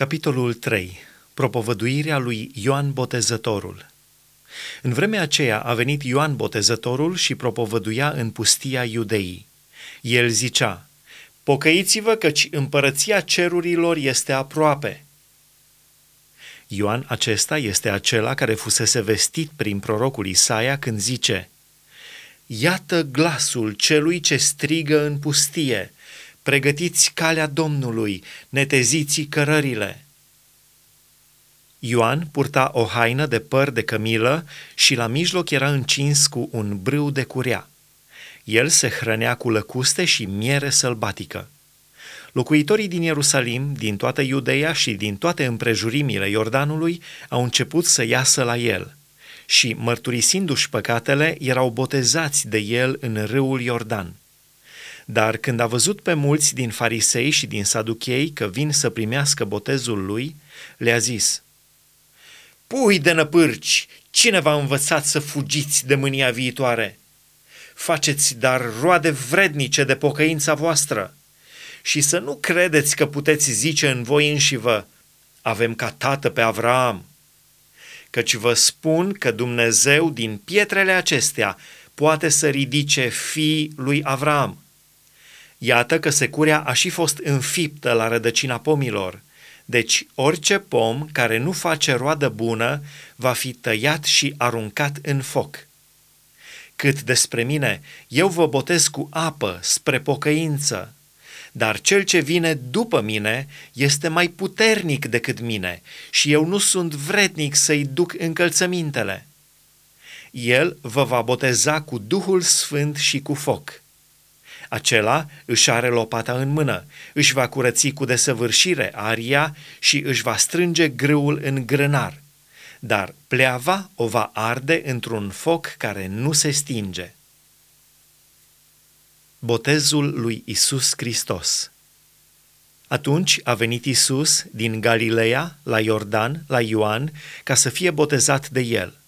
Capitolul 3. Propovăduirea lui Ioan Botezătorul. În vremea aceea a venit Ioan Botezătorul și propovăduia în pustia iudeii. El zicea, Pocăiți-vă căci împărăția cerurilor este aproape. Ioan acesta este acela care fusese vestit prin prorocul Isaia când zice, Iată glasul celui ce strigă în pustie, pregătiți calea Domnului, neteziți cărările. Ioan purta o haină de păr de cămilă și la mijloc era încins cu un brâu de curea. El se hrănea cu lăcuste și miere sălbatică. Locuitorii din Ierusalim, din toată Iudeea și din toate împrejurimile Iordanului au început să iasă la el și, mărturisindu-și păcatele, erau botezați de el în râul Iordan. Dar când a văzut pe mulți din farisei și din saduchei că vin să primească botezul lui, le-a zis, Pui de năpârci, cine v-a învățat să fugiți de mânia viitoare? Faceți dar roade vrednice de pocăința voastră și să nu credeți că puteți zice în voi înșivă, avem ca tată pe Avraam. Căci vă spun că Dumnezeu din pietrele acestea poate să ridice fii lui Avraam. Iată că securea a și fost înfiptă la rădăcina pomilor, deci orice pom care nu face roadă bună va fi tăiat și aruncat în foc. Cât despre mine, eu vă botez cu apă spre pocăință, dar cel ce vine după mine este mai puternic decât mine și eu nu sunt vrednic să-i duc încălțămintele. El vă va boteza cu Duhul Sfânt și cu foc. Acela își are lopata în mână, își va curăți cu desăvârșire aria și își va strânge grâul în grânar, dar pleava o va arde într-un foc care nu se stinge. Botezul lui Isus Hristos Atunci a venit Isus din Galileea la Iordan, la Ioan, ca să fie botezat de el.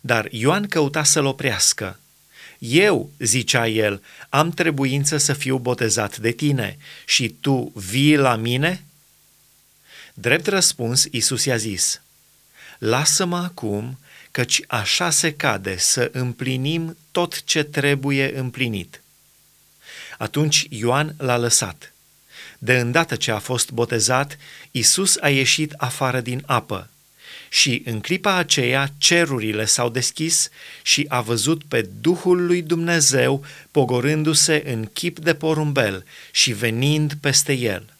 Dar Ioan căuta să-l oprească. Eu, zicea el, am trebuință să fiu botezat de tine și tu vii la mine? Drept răspuns, Isus i-a zis, Lasă-mă acum, căci așa se cade să împlinim tot ce trebuie împlinit. Atunci Ioan l-a lăsat. De îndată ce a fost botezat, Isus a ieșit afară din apă și în clipa aceea cerurile s-au deschis și a văzut pe Duhul lui Dumnezeu pogorându-se în chip de porumbel și venind peste el.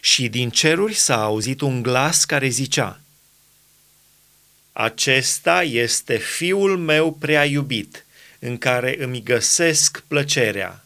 Și din ceruri s-a auzit un glas care zicea, Acesta este fiul meu prea iubit, în care îmi găsesc plăcerea.